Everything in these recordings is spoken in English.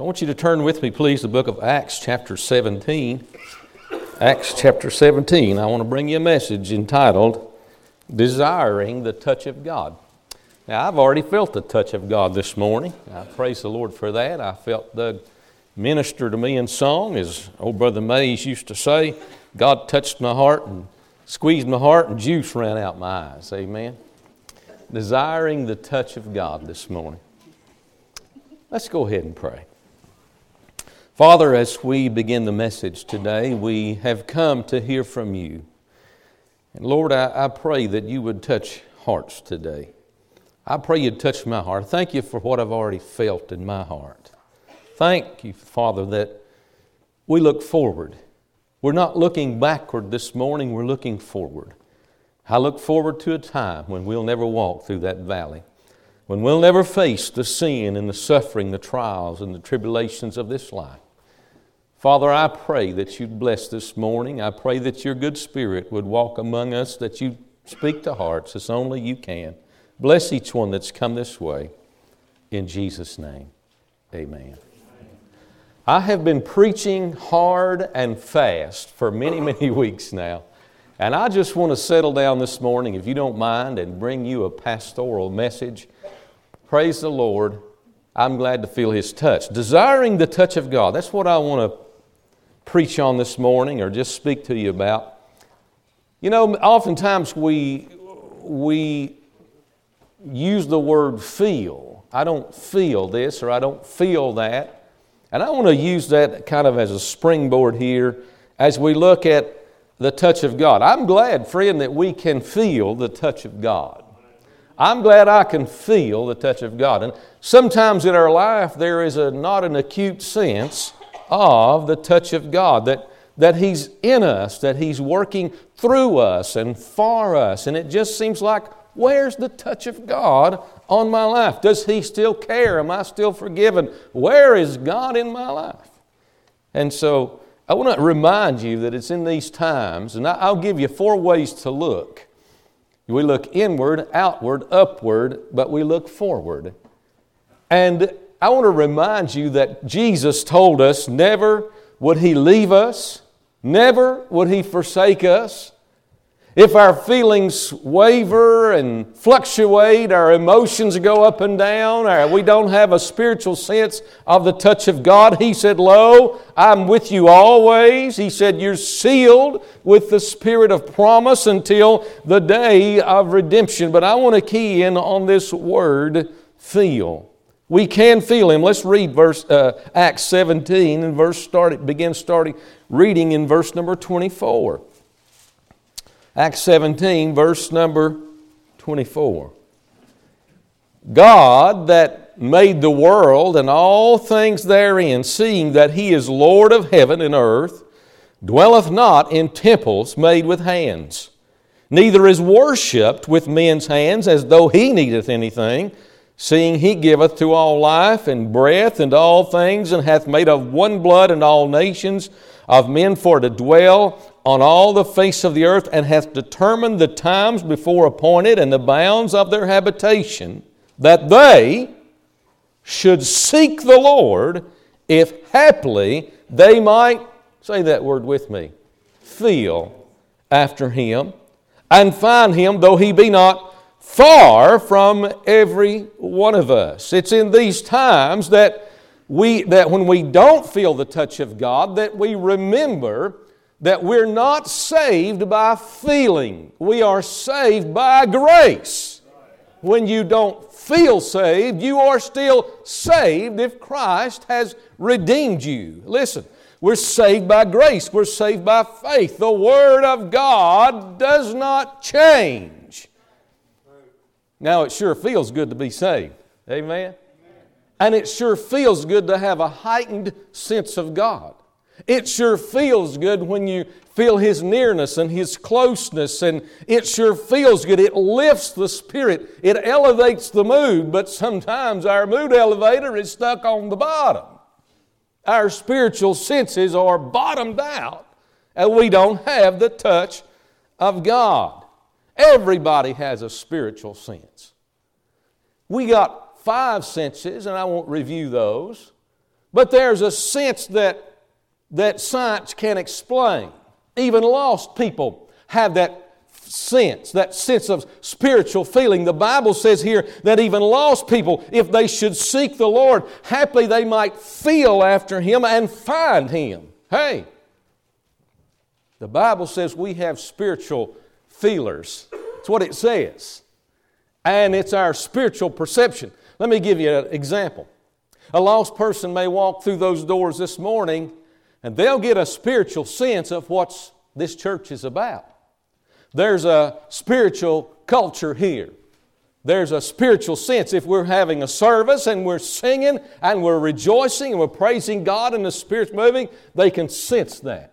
I want you to turn with me, please, the book of Acts, chapter 17. Acts, chapter 17. I want to bring you a message entitled Desiring the Touch of God. Now, I've already felt the touch of God this morning. I praise the Lord for that. I felt Doug minister to me in song, as old brother Mays used to say. God touched my heart and squeezed my heart, and juice ran out my eyes. Amen. Desiring the touch of God this morning. Let's go ahead and pray. Father, as we begin the message today, we have come to hear from you. And Lord, I, I, pray that you would touch hearts today. I pray you'd touch my heart. Thank you for what I've already felt in my heart. Thank you, Father, that we look forward. We're not looking backward this morning, we're looking forward. I look forward to a time when we'll never walk through that valley, when we'll never face the sin and the suffering, the trials and the tribulations of this life. Father, I pray that you'd bless this morning. I pray that your good spirit would walk among us, that you speak to hearts as only you can. Bless each one that's come this way. In Jesus' name, amen. I have been preaching hard and fast for many, many weeks now. And I just want to settle down this morning, if you don't mind, and bring you a pastoral message. Praise the Lord. I'm glad to feel His touch. Desiring the touch of God. That's what I want to preach on this morning or just speak to you about. You know, oftentimes we, we use the word feel. I don't feel this or I don't feel that. And I want to use that kind of as a springboard here as we look at the touch of God. I'm glad, friend, that we can feel the touch of God. I'm glad I can feel the touch of God. And sometimes in our life there is a, not an acute sense of the touch of God, that, that He's in us, that He's working through us and for us. And it just seems like, where's the touch of God on my life? Does He still care? Am I still forgiven? Where is God in my life? And so I want to remind you that it's in these times, and I'll give you four ways to look. We look inward, outward, upward, but we look forward. And I want to remind you that Jesus told us never would He leave us, never would He forsake us. If our feelings waver and fluctuate, our emotions go up and down, or we don't have a spiritual sense of the touch of God, He said, Lo, I'm with you always. He said, You're sealed with the Spirit of promise until the day of redemption. But I want to key in on this word, feel. We can feel him. Let's read verse uh, Acts 17 and verse start, begin starting reading in verse number 24. Acts 17, verse number 24. God that made the world and all things therein, seeing that he is Lord of heaven and earth, dwelleth not in temples made with hands, neither is worshipped with men's hands as though he needeth anything seeing he giveth to all life and breath and all things, and hath made of one blood and all nations of men for to dwell on all the face of the earth, and hath determined the times before appointed and the bounds of their habitation, that they should seek the Lord, if haply they might, say that word with me, feel after him, and find him, though he be not far from every one of us. It's in these times that we that when we don't feel the touch of God that we remember that we're not saved by feeling. We are saved by grace. When you don't feel saved, you are still saved if Christ has redeemed you. Listen, we're saved by grace. We're saved by faith. The Word of God does not change. Now, it sure feels good to be saved. Amen? And it sure feels good to have a heightened sense of God. It sure feels good when you feel His nearness and His closeness, and it sure feels good. It lifts the spirit, it elevates the mood, but sometimes our mood elevator is stuck on the bottom. Our spiritual senses are bottomed out, and we don't have the touch of God. Everybody has a spiritual sense. We got five senses, and I won't review those, But there's a sense that, that science can explain. Even lost people have that sense, that sense of spiritual feeling. The Bible says here that even lost people, if they should seek the Lord, happily they might feel after Him and find Him. Hey, the Bible says we have spiritual feelers. That's what it says. And it's our spiritual perception. Let me give you an example. A lost person may walk through those doors this morning and they'll get a spiritual sense of what this church is about. There's a spiritual culture here. There's a spiritual sense. If we're having a service and we're singing and we're rejoicing and we're praising God and the Spirit's moving, they can sense that.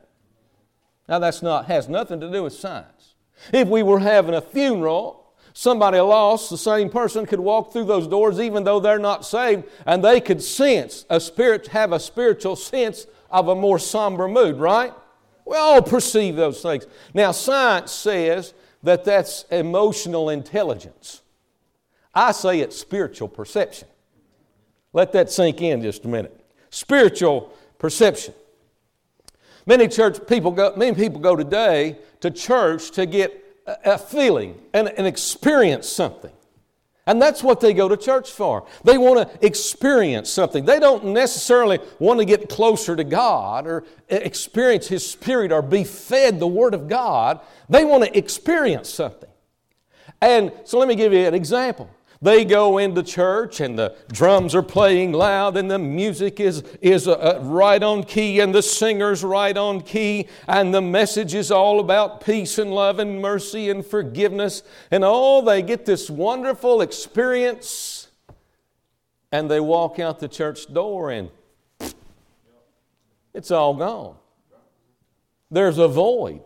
Now, that's not, has nothing to do with science. If we were having a funeral Somebody lost, the same person could walk through those doors even though they're not saved, and they could sense a spirit, have a spiritual sense of a more somber mood, right? We all perceive those things. Now, science says that that's emotional intelligence. I say it's spiritual perception. Let that sink in just a minute. Spiritual perception. Many church people go, many people go today to church to get a feeling and, and experience something. And that's what they go to church for. They want to experience something. They don't necessarily want to get closer to God or eh, experience His Spirit or be fed the Word of God. They want to experience something. And so let me give you an example. They go into church and the drums are playing loud and the music is, is uh, uh, right on key and the singer's right on key and the message is all about peace and love and mercy and forgiveness and all they get this wonderful experience and they walk out the church door and it's all gone. There's a void.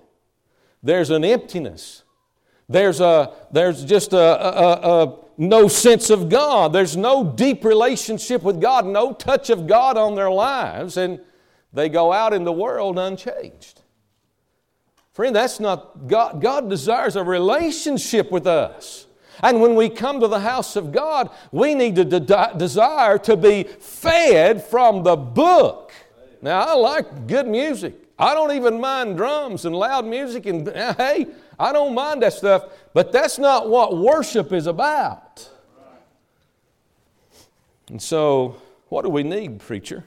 There's an emptiness. There's, a, there's just a, a, a no sense of God. There's no deep relationship with God, no touch of God on their lives, and they go out in the world unchanged. Friend, that's not God. God desires a relationship with us. And when we come to the house of God, we need to de- desire to be fed from the book. Now, I like good music. I don't even mind drums and loud music, and eh, hey, I don't mind that stuff, but that's not what worship is about. And so, what do we need, preacher?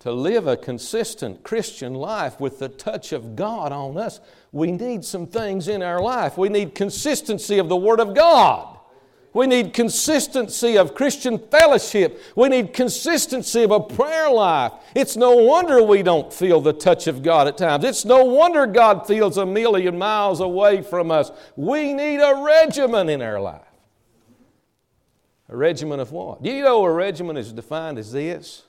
To live a consistent Christian life with the touch of God on us, we need some things in our life. We need consistency of the Word of God. We need consistency of Christian fellowship. We need consistency of a prayer life. It's no wonder we don't feel the touch of God at times. It's no wonder God feels a million miles away from us. We need a regimen in our life. A regimen of what? Do you know a regimen is defined as this?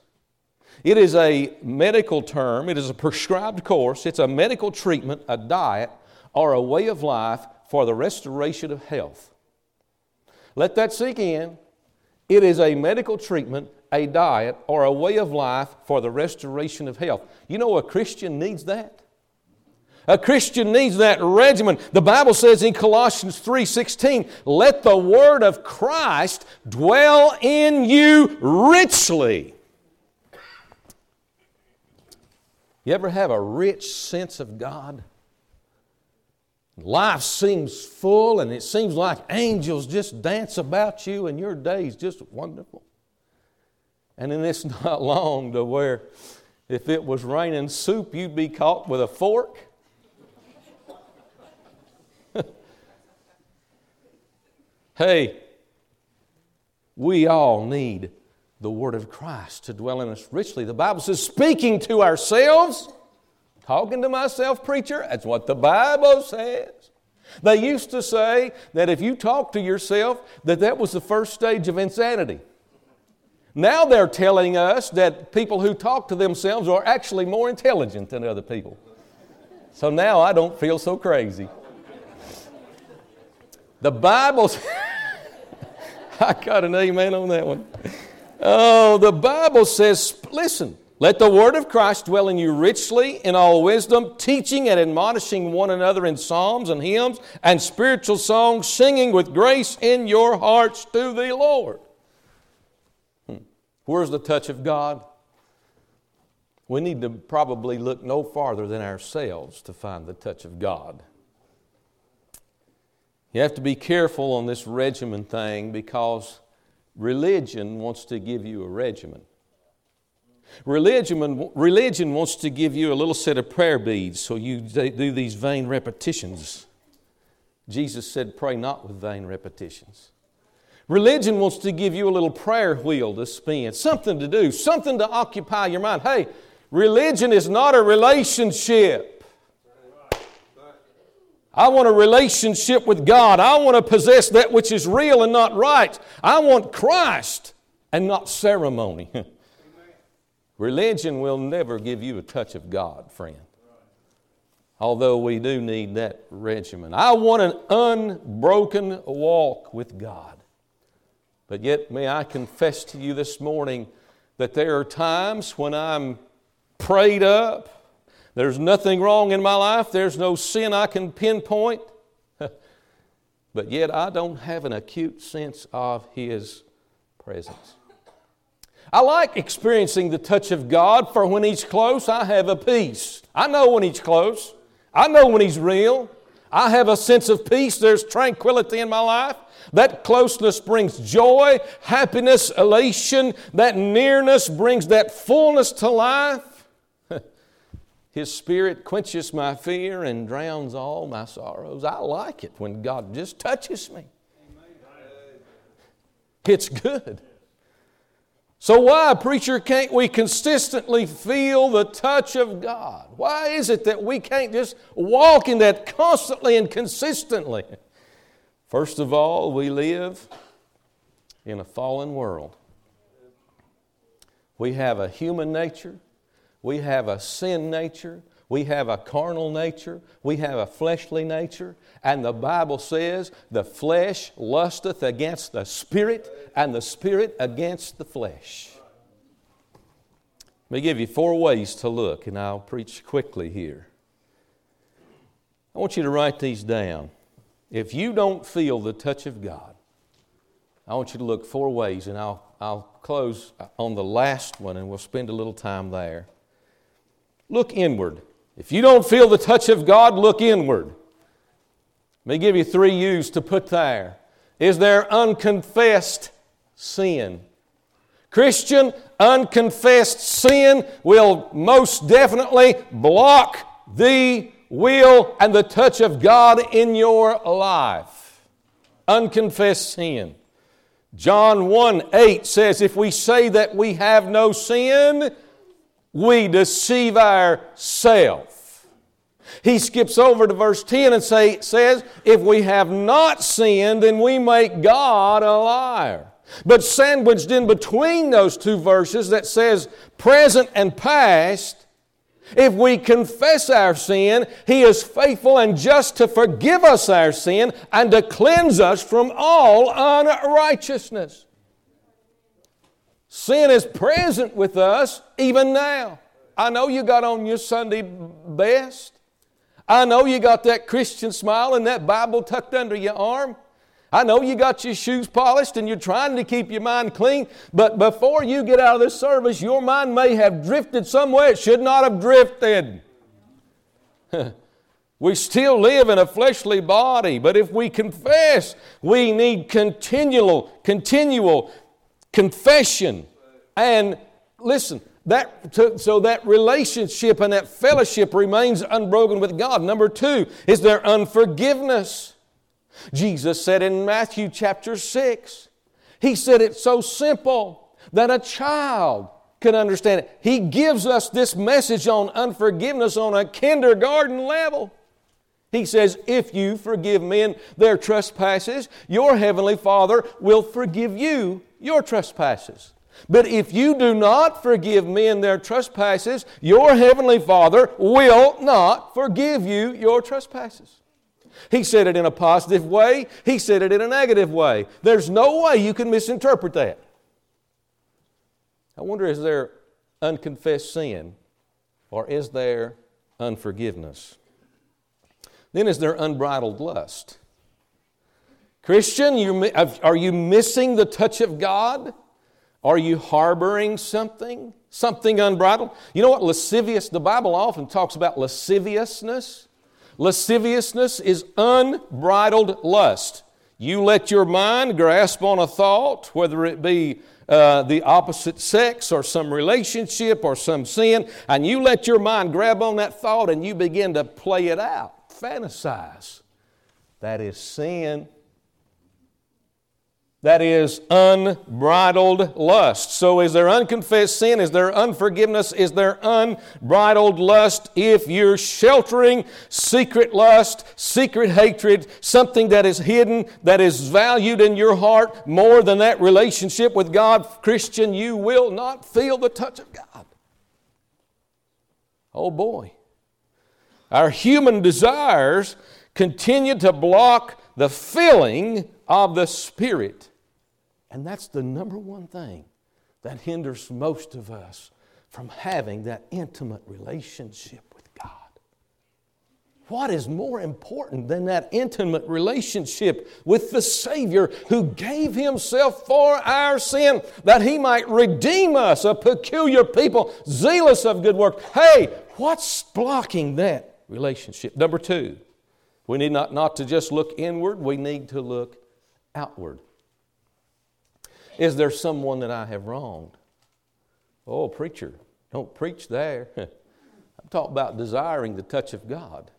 It is a medical term, it is a prescribed course, it's a medical treatment, a diet, or a way of life for the restoration of health. Let that sink in. It is a medical treatment, a diet, or a way of life for the restoration of health. You know, a Christian needs that. A Christian needs that regimen. The Bible says in Colossians 3:16, "Let the word of Christ dwell in you richly." You ever have a rich sense of God? Life seems full and it seems like angels just dance about you and your day's just wonderful. And then it's not long to where if it was raining soup, you'd be caught with a fork. hey, we all need the Word of Christ to dwell in us richly. The Bible says, speaking to ourselves Talking to myself, preacher? That's what the Bible says. They used to say that if you talk to yourself, that that was the first stage of insanity. Now they're telling us that people who talk to themselves are actually more intelligent than other people. So now I don't feel so crazy. The Bible, I got an amen on that one. Oh, the Bible says, listen, let the word of Christ dwell in you richly in all wisdom, teaching and admonishing one another in psalms and hymns and spiritual songs, singing with grace in your hearts to the Lord. Hmm. Where's the touch of God? we need to probably look no farther than ourselves to find the touch of God. You have to be careful on this regimen thing because religion wants to give you a regimen. Religion, religion wants to give you a little set of prayer beads so you do these vain repetitions. Jesus said, Pray not with vain repetitions. Religion wants to give you a little prayer wheel to spin, something to do, something to occupy your mind. Hey, religion is not a relationship. I want a relationship with God. I want to possess that which is real and not rite. I want Christ and not ceremony. Religion will never give you a touch of God, friend. Although we do need that regimen. I want an unbroken walk with God. But yet, may I confess to you this morning that there are times when I'm prayed up, there's nothing wrong in my life, there's no sin I can pinpoint, but yet I don't have an acute sense of His presence. I like experiencing the touch of God, for when He's close, I have a peace. I know when He's close, I know when He's real. I have a sense of peace. There's tranquility in my life. That closeness brings joy, happiness, elation. That nearness brings that fullness to life. His Spirit quenches my fear and drowns all my sorrows. I like it when God just touches me. It's good. So, why, preacher, can't we consistently feel the touch of God? Why is it that we can't just walk in that constantly and consistently? First of all, we live in a fallen world. We have a human nature, we have a sin nature, we have a carnal nature, we have a fleshly nature, and the Bible says the flesh lusteth against the spirit, and the spirit against the flesh. Let me give you four ways to look, and I'll preach quickly here. I want you to write these down. If you don't feel the touch of God, I want you to look four ways, and I'll, I'll close on the last one, and we'll spend a little time there. Look inward. If you don't feel the touch of God, look inward. Let me give you three U's to put there. Is there unconfessed sin? Christian, unconfessed sin will most definitely block the will and the touch of God in your life. Unconfessed sin. John 1 8 says, If we say that we have no sin, we deceive ourselves. He skips over to verse 10 and say, says, If we have not sinned, then we make God a liar. But sandwiched in between those two verses that says present and past, if we confess our sin, He is faithful and just to forgive us our sin and to cleanse us from all unrighteousness. Sin is present with us even now. I know you got on your Sunday best. I know you got that Christian smile and that Bible tucked under your arm. I know you got your shoes polished and you're trying to keep your mind clean, but before you get out of this service, your mind may have drifted somewhere it should not have drifted. we still live in a fleshly body, but if we confess, we need continual, continual confession. And listen, that, to, so that relationship and that fellowship remains unbroken with God. Number two, is there unforgiveness? Jesus said in Matthew chapter 6, He said it's so simple that a child can understand it. He gives us this message on unforgiveness on a kindergarten level. He says, If you forgive men their trespasses, your heavenly Father will forgive you your trespasses. But if you do not forgive men their trespasses, your heavenly Father will not forgive you your trespasses. He said it in a positive way, he said it in a negative way. There's no way you can misinterpret that. I wonder is there unconfessed sin or is there unforgiveness? Then is there unbridled lust? Christian, are you missing the touch of God? Are you harboring something? something unbridled. You know what lascivious, the Bible often talks about lasciviousness. Lasciviousness is unbridled lust. You let your mind grasp on a thought, whether it be uh, the opposite sex or some relationship or some sin, and you let your mind grab on that thought and you begin to play it out, fantasize. That is sin that is unbridled lust. So, is there unconfessed sin? Is there unforgiveness? Is there unbridled lust? If you're sheltering secret lust, secret hatred, something that is hidden, that is valued in your heart more than that relationship with God, Christian, you will not feel the touch of God. Oh boy. Our human desires continue to block the filling of the Spirit. And that's the number one thing that hinders most of us from having that intimate relationship with God. What is more important than that intimate relationship with the Savior who gave Himself for our sin that He might redeem us, a peculiar people, zealous of good work? Hey, what's blocking that relationship? Number two, we need not, not to just look inward, we need to look outward. Is there someone that I have wronged? Oh, preacher, don't preach there. I'm talking about desiring the touch of God.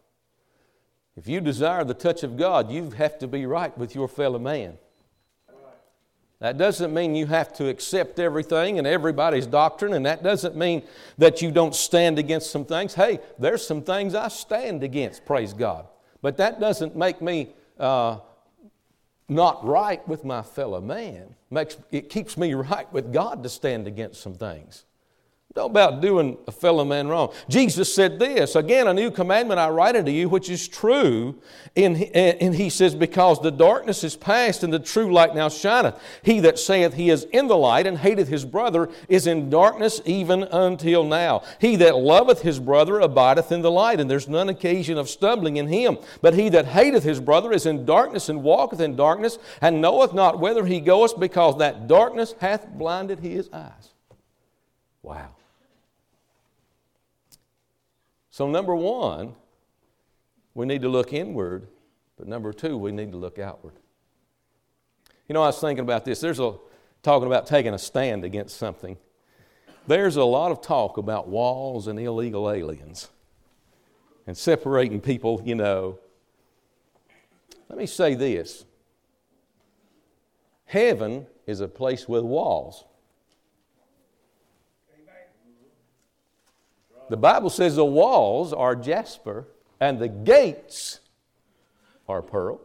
If you desire the touch of God, you have to be right with your fellow man. That doesn't mean you have to accept everything and everybody's doctrine, and that doesn't mean that you don't stand against some things. Hey, there's some things I stand against, praise God. But that doesn't make me uh, not right with my fellow man. Makes, it keeps me right with God to stand against some things. Don't about doing a fellow man wrong. Jesus said this Again, a new commandment I write unto you, which is true. And, and he says, Because the darkness is past and the true light now shineth. He that saith he is in the light and hateth his brother is in darkness even until now. He that loveth his brother abideth in the light, and there's none occasion of stumbling in him. But he that hateth his brother is in darkness and walketh in darkness, and knoweth not whither he goeth, because that darkness hath blinded his eyes. Wow. So, number one, we need to look inward, but number two, we need to look outward. You know, I was thinking about this. There's a talking about taking a stand against something. There's a lot of talk about walls and illegal aliens and separating people, you know. Let me say this Heaven is a place with walls. The Bible says the walls are jasper and the gates are pearl.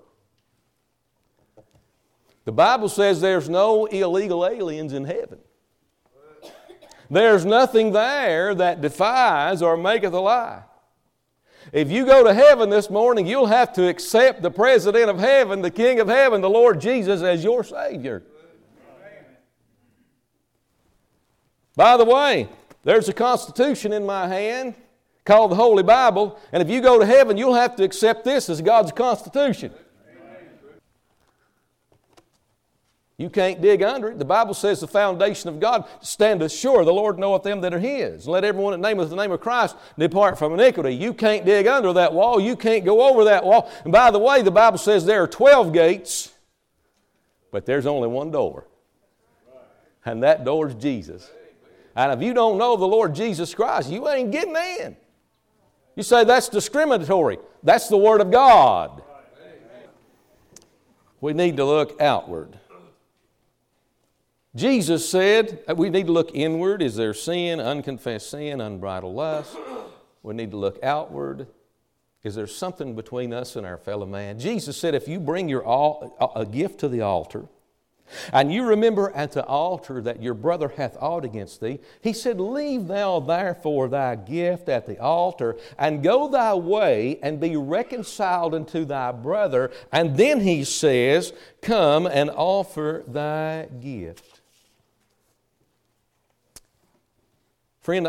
The Bible says there's no illegal aliens in heaven. There's nothing there that defies or maketh a lie. If you go to heaven this morning, you'll have to accept the President of heaven, the King of heaven, the Lord Jesus, as your Savior. By the way, there's a constitution in my hand called the Holy Bible, and if you go to heaven, you'll have to accept this as God's constitution. You can't dig under it. The Bible says the foundation of God standeth sure. The Lord knoweth them that are His. Let everyone that nameth the name of Christ depart from iniquity. You can't dig under that wall. You can't go over that wall. And by the way, the Bible says there are 12 gates, but there's only one door. And that door is Jesus. And if you don't know the Lord Jesus Christ, you ain't getting in. You say that's discriminatory. That's the Word of God. We need to look outward. Jesus said uh, we need to look inward. Is there sin, unconfessed sin, unbridled lust? We need to look outward. Is there something between us and our fellow man? Jesus said, if you bring your all, a gift to the altar, and you remember at the altar that your brother hath aught against thee. He said, Leave thou therefore thy gift at the altar, and go thy way, and be reconciled unto thy brother. And then he says, Come and offer thy gift. Friend,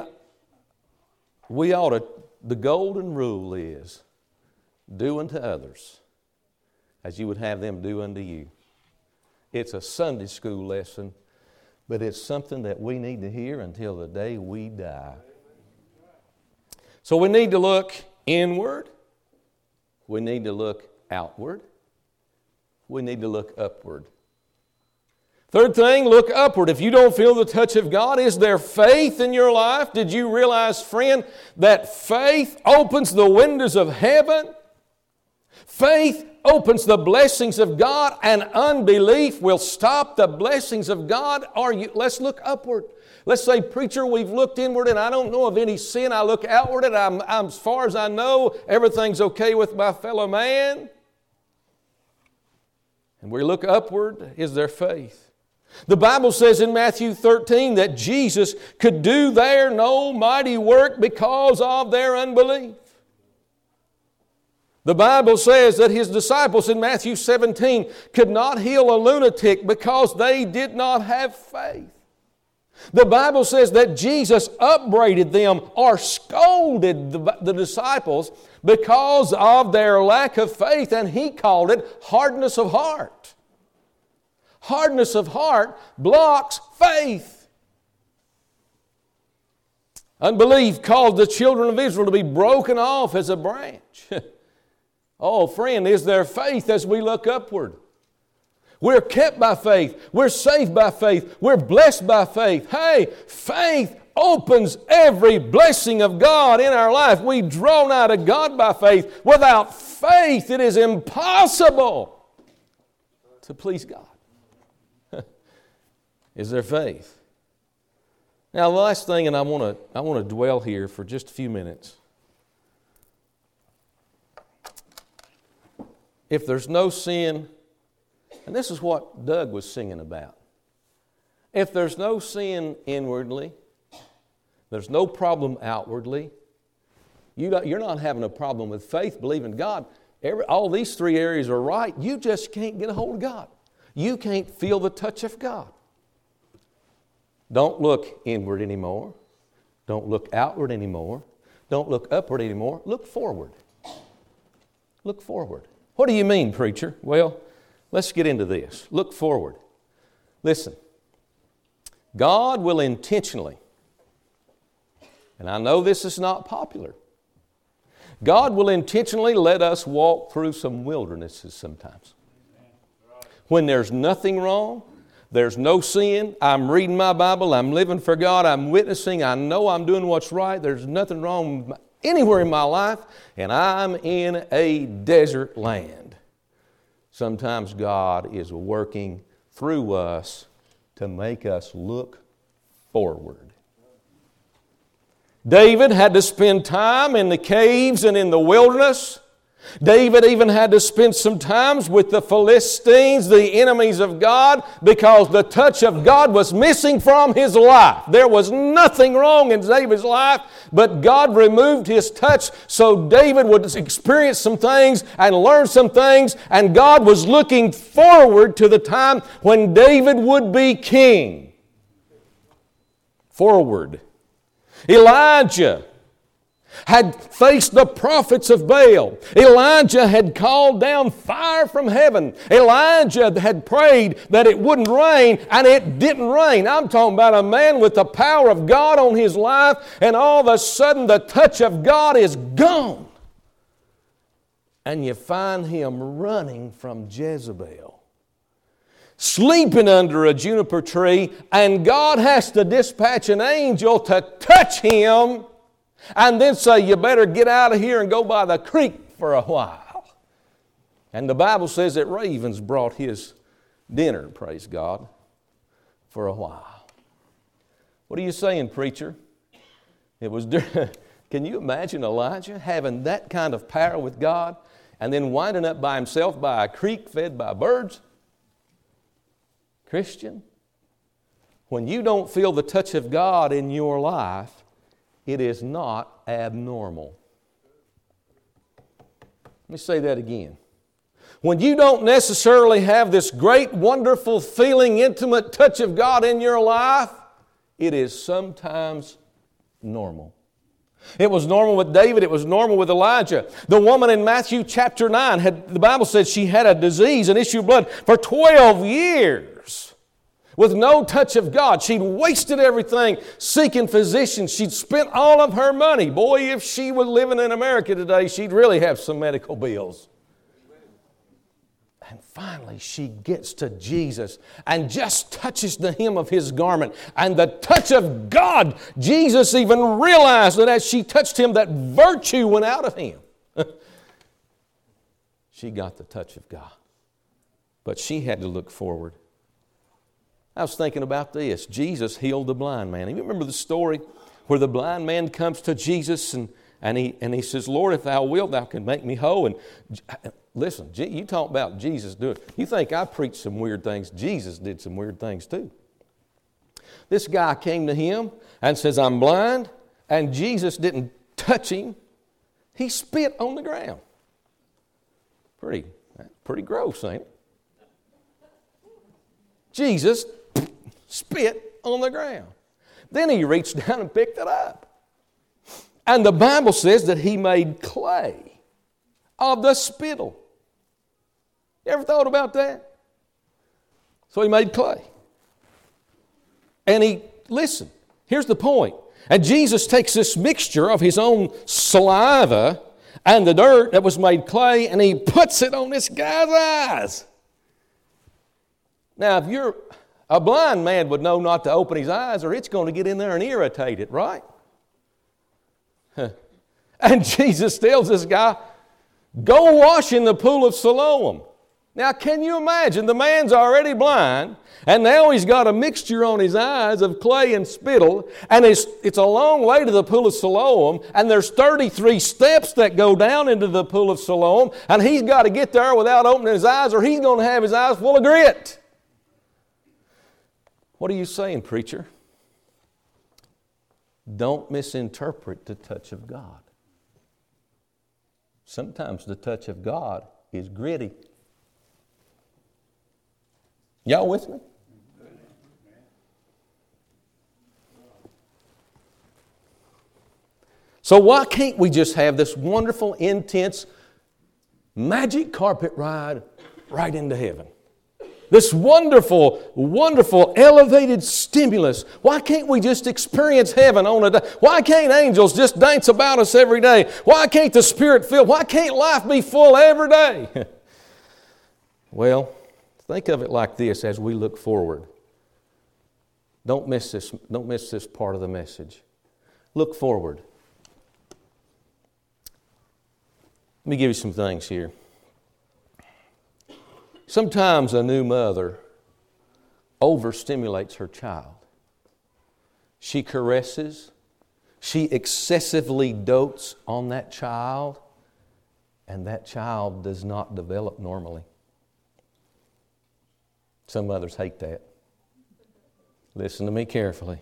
we ought to, the golden rule is do unto others as you would have them do unto you. It's a Sunday school lesson, but it's something that we need to hear until the day we die. So we need to look inward, we need to look outward, we need to look upward. Third thing, look upward. If you don't feel the touch of God, is there faith in your life? Did you realize, friend, that faith opens the windows of heaven? Faith opens the blessings of God, and unbelief will stop the blessings of God. Are you, let's look upward. Let's say, preacher, we've looked inward and I don't know of any sin. I look outward and I'm, I'm, as far as I know, everything's okay with my fellow man. And we look upward, is there faith? The Bible says in Matthew 13 that Jesus could do there no mighty work because of their unbelief. The Bible says that his disciples in Matthew 17 could not heal a lunatic because they did not have faith. The Bible says that Jesus upbraided them or scolded the, the, disciples because of their lack of faith, and he called it hardness of heart. Hardness of heart blocks faith. Unbelief caused the children of Israel to be broken off as a branch. oh, friend, is there faith as we look upward? We're kept by faith. We're saved by faith. We're blessed by faith. Hey, faith opens every blessing of God in our life. We draw nigh to God by faith. Without faith, it is impossible to please God is there faith. Now, the last thing, and I want to I want to dwell here for just a few minutes. If there's no sin, and this is what Doug was singing about. If there's no sin inwardly, there's no problem outwardly, you are not having a problem with faith, believing God. Every, all these three areas are right. You just can't get a hold of God. You can't feel the touch of God. Don't look inward anymore. Don't look outward anymore. Don't look upward anymore. Look forward. Look forward. What do you mean, preacher? Well, let's get into this. Look forward. Listen, God will intentionally, and I know this is not popular, God will intentionally let us walk through some wildernesses sometimes. When there's nothing wrong, there's no sin. I'm reading my Bible. I'm living for God. I'm witnessing. I know I'm doing what's right. There's nothing wrong anywhere in my life. And I'm in a desert land. Sometimes God is working through us to make us look forward. David had to spend time in the caves and in the wilderness. David even had to spend some times with the Philistines, the enemies of God, because the touch of God was missing from his life. There was nothing wrong in David's life, but God removed his touch so David would experience some things and learn some things, and God was looking forward to the time when David would be king. Forward. Elijah had faced the prophets of Baal. Elijah had called down fire from heaven. Elijah had prayed that it wouldn't rain, and it didn't rain. I'm talking about a man with the power of God on his life, and all of a sudden the touch of God is gone. And you find him running from Jezebel sleeping under a juniper tree, and God has to dispatch an angel to touch him and then say, You better get out of here and go by the creek for a while. And the Bible says that ravens brought his dinner, praise God, for a while. What are you saying, preacher? It was. Can you imagine Elijah having that kind of power with God and then winding up by himself by a creek fed by birds? Christian, when you don't feel the touch of God in your life, it is not abnormal. Let me say that again. When you don't necessarily have this great, wonderful feeling, intimate touch of God in your life, it is sometimes normal. It was normal with David, it was normal with Elijah. The woman in Matthew chapter 9 had the Bible says she had a disease, an issue of blood, for 12 years. With no touch of God. She'd wasted everything seeking physicians. She'd spent all of her money. Boy, if she was living in America today, she'd really have some medical bills. And finally, she gets to Jesus and just touches the hem of his garment. And the touch of God, Jesus even realized that as she touched him, that virtue went out of him. she got the touch of God. But she had to look forward. I was thinking about this. Jesus healed the blind man. You remember the story where the blind man comes to Jesus and, and, he, and he says, Lord, if thou wilt, thou can make me whole. And listen, you talk about Jesus doing You think I preached some weird things. Jesus did some weird things too. This guy came to him and says, I'm blind. And Jesus didn't touch him, he spit on the ground. Pretty, pretty gross, ain't it? Jesus spit on the ground. Then he reached down and picked it up. And the Bible says that he made clay of the spittle. You ever thought about that? So he made clay. And he, listen, here's the point. And Jesus takes this mixture of his own saliva and the dirt that was made clay and he puts it on this guy's eyes. Now, if you're a blind man would know not to open his eyes or it's going to get in there and irritate it, right? And Jesus tells this guy, go wash in the pool of Siloam. Now, can you imagine? The man's already blind, and now he's got a mixture on his eyes of clay and spittle, and it's, it's a long way to the pool of Siloam, and there's 33 steps that go down into the pool of Siloam, and he's got to get there without opening his eyes, or he's going to have his eyes full of grit. What are you saying, preacher? Don't misinterpret the touch of God. Sometimes the touch of God is gritty. Y'all with me? So, why can't we just have this wonderful, intense, magic carpet ride right into heaven? This wonderful, wonderful, elevated stimulus. Why can't we just experience heaven on a day? Why can't angels just dance about us every day? Why can't the Spirit fill? Why can't life be full every day? well, think of it like this as we look forward. Don't miss this, don't miss this part of the message. Look forward. Let me give you some things here. Sometimes a new mother overstimulates her child. She caresses, she excessively dotes on that child, and that child does not develop normally. Some mothers hate that. Listen to me carefully.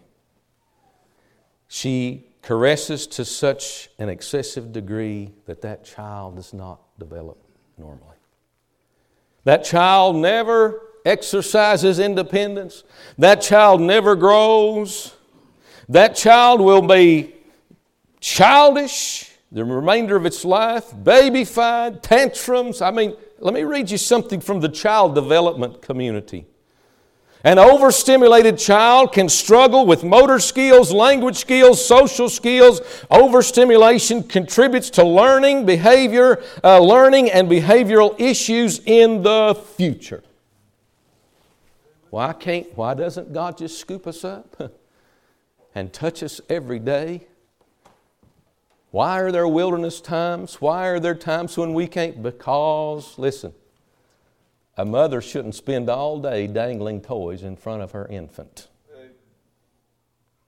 She caresses to such an excessive degree that that child does not develop normally. That child never exercises independence. That child never grows. That child will be childish the remainder of its life, babyfied, tantrums. I mean, let me read you something from the child development community. An overstimulated child can struggle with motor skills, language skills, social skills. Overstimulation contributes to learning, behavior, uh, learning and behavioral issues in the future. Why can't, why doesn't God just scoop us up and touch us every day? Why are there wilderness times? Why are there times when we can't? Because, listen, a mother shouldn't spend all day dangling toys in front of her infant.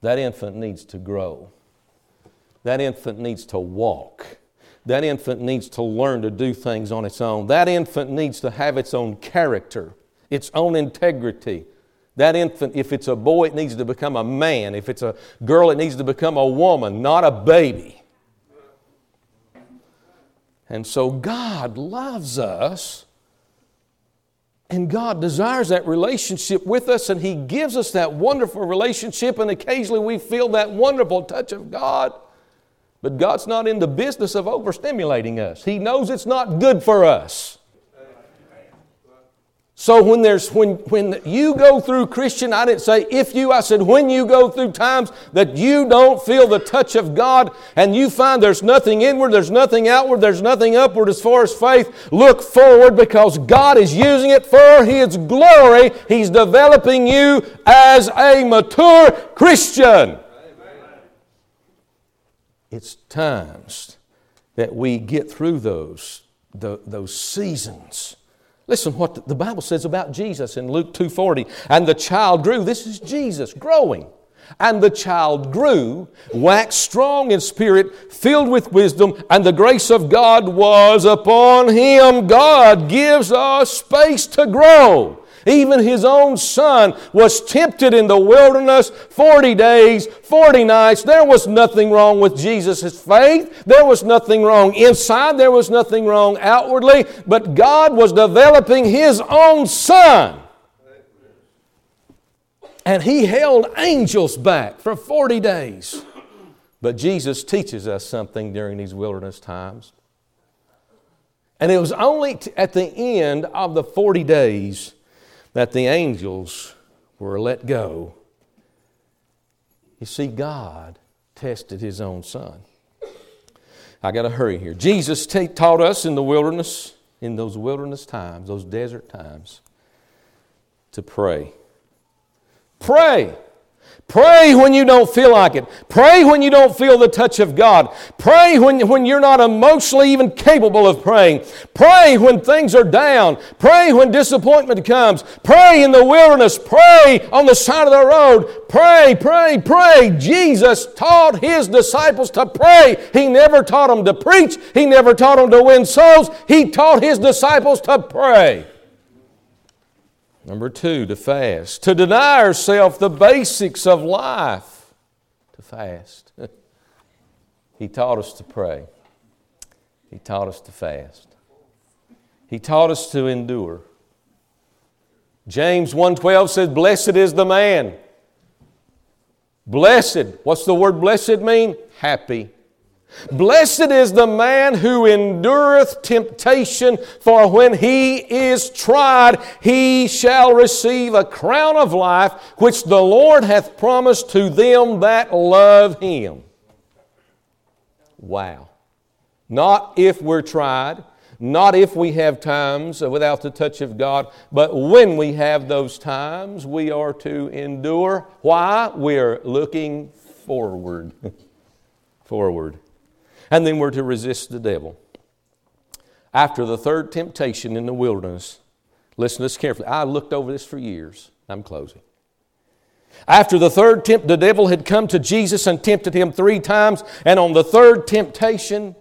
That infant needs to grow. That infant needs to walk. That infant needs to learn to do things on its own. That infant needs to have its own character, its own integrity. That infant, if it's a boy, it needs to become a man. If it's a girl, it needs to become a woman, not a baby. And so God loves us and God desires that relationship with us, and He gives us that wonderful relationship, and occasionally we feel that wonderful touch of God. But God's not in the business of overstimulating us. He knows it's not good for us. So when there's when when you go through Christian, I didn't say if you, I said when you go through times that you don't feel the touch of God and you find there's nothing inward, there's nothing outward, there's nothing upward as far as faith, look forward because God is using it for His glory. He's developing you as a mature Christian. It's times that we get through those, the, those seasons Listen what the Bible says about Jesus in Luke 2:40. And the child grew. This is Jesus growing. And the child grew, waxed strong in spirit, filled with wisdom, and the grace of God was upon him. God gives us space to grow. Even his own son was tempted in the wilderness 40 days, 40 nights. There was nothing wrong with Jesus' faith. There was nothing wrong inside. There was nothing wrong outwardly. But God was developing his own son. And he held angels back for 40 days. But Jesus teaches us something during these wilderness times. And it was only at the end of the 40 days that the angels were let go. You see, God tested his own son. I got to hurry here. Jesus t- taught us in the wilderness, in those wilderness times, those desert times, to pray. Pray. Pray when you don't feel like it. Pray when you don't feel the touch of God. Pray when, when you're not emotionally even capable of praying. Pray when things are down. Pray when disappointment comes. Pray in the wilderness. Pray on the side of the road. Pray, pray, pray. Jesus taught his disciples to pray. He never taught them to preach. He never taught them to win souls. He taught his disciples to pray. Number two, to fast. To deny ourselves the basics of life. To fast. he taught us to pray. He taught us to fast. He taught us to endure. James 1:12 says, "Blessed is the man." Blessed. What's the word blessed mean? Happy. Blessed is the man who endureth temptation, for when he is tried, he shall receive a crown of life, which the Lord hath promised to them that love him. Wow. Not if we're tried, not if we have times without the touch of God, but when we have those times, we are to endure. Why? We're looking forward. forward and then we're to resist the devil. After the third temptation in the wilderness, listen to this carefully. I looked over this for years. I'm closing. After the third tempt, the devil had come to Jesus and tempted him three times, and on the third temptation,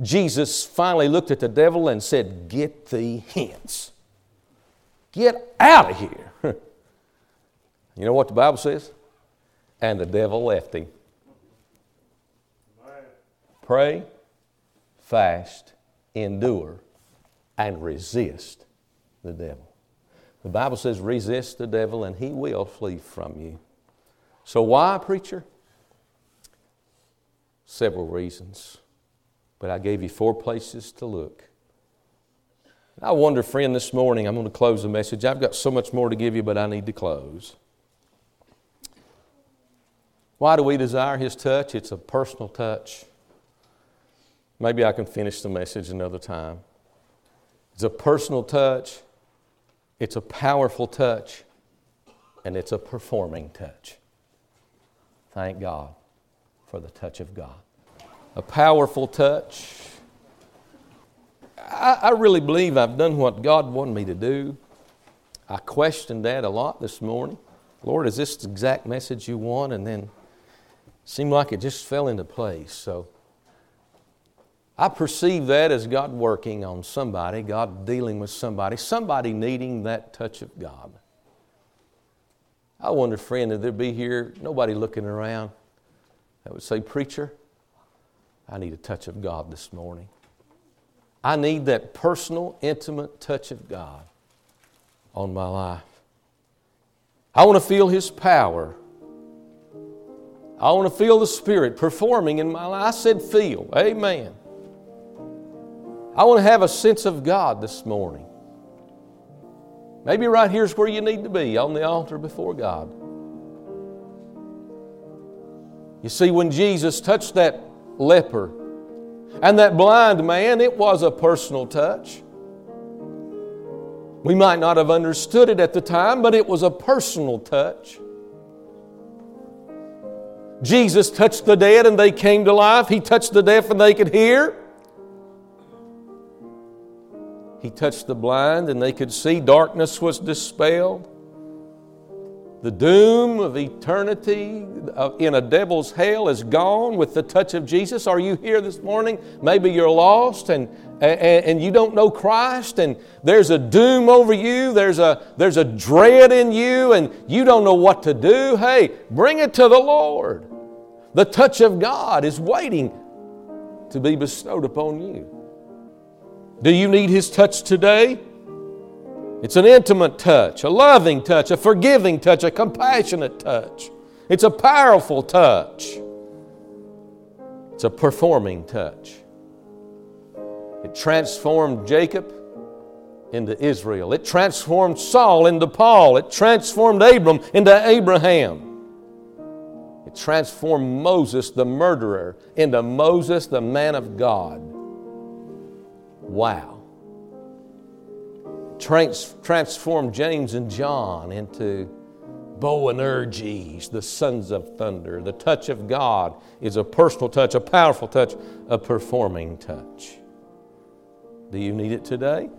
Jesus finally looked at the devil and said, Get thee hence. Get out of here. you know what the Bible says? And the devil left him. Pray, fast, endure, and resist the devil. The Bible says, resist the devil and he will flee from you. So, why, preacher? Several reasons. But I gave you four places to look. I wonder, friend, this morning, I'm going to close the message. I've got so much more to give you, but I need to close. Why do we desire His touch? It's a personal touch. Maybe I can finish the message another time. It's a personal touch, it's a powerful touch, and it's a performing touch. Thank God for the touch of God. A powerful touch. I, I really believe I've done what God wanted me to do. I questioned that a lot this morning. Lord, is this the exact message you want? And then seemed like it just fell into place. So I perceive that as God working on somebody, God dealing with somebody, somebody needing that touch of God. I wonder, friend, if there'd be here nobody looking around that would say, Preacher, I need a touch of God this morning. I need that personal, intimate touch of God on my life. I want to feel His power. I want to feel the Spirit performing in my life. I said, feel. Amen. I want to have a sense of God this morning. Maybe right here's where you need to be on the altar before God. You see, when Jesus touched that leper and that blind man, it was a personal touch. We might not have understood it at the time, but it was a personal touch. Jesus touched the dead and they came to life. He touched the deaf and they could hear. He touched the blind and they could see. Darkness was dispelled. The doom of eternity in a devil's hell is gone with the touch of Jesus. Are you here this morning? Maybe you're lost and, and, and, you don't know Christ, and there's a doom over you, there's a, there's a dread in you, and you don't know what to do. Hey, bring it to the Lord. The touch of God is waiting to be bestowed upon you. Do you need His touch today? It's an intimate touch, a loving touch, a forgiving touch, a compassionate touch. It's a powerful touch. It's a performing touch. It transformed Jacob into Israel. It transformed Saul into Paul. It transformed Abram into Abraham. It transformed Moses, the murderer, into Moses, the man of God. Wow trans- transformed James and John into Boanerges, the sons of thunder. The touch of God is a personal touch, a powerful touch, a performing touch. Do you need it today?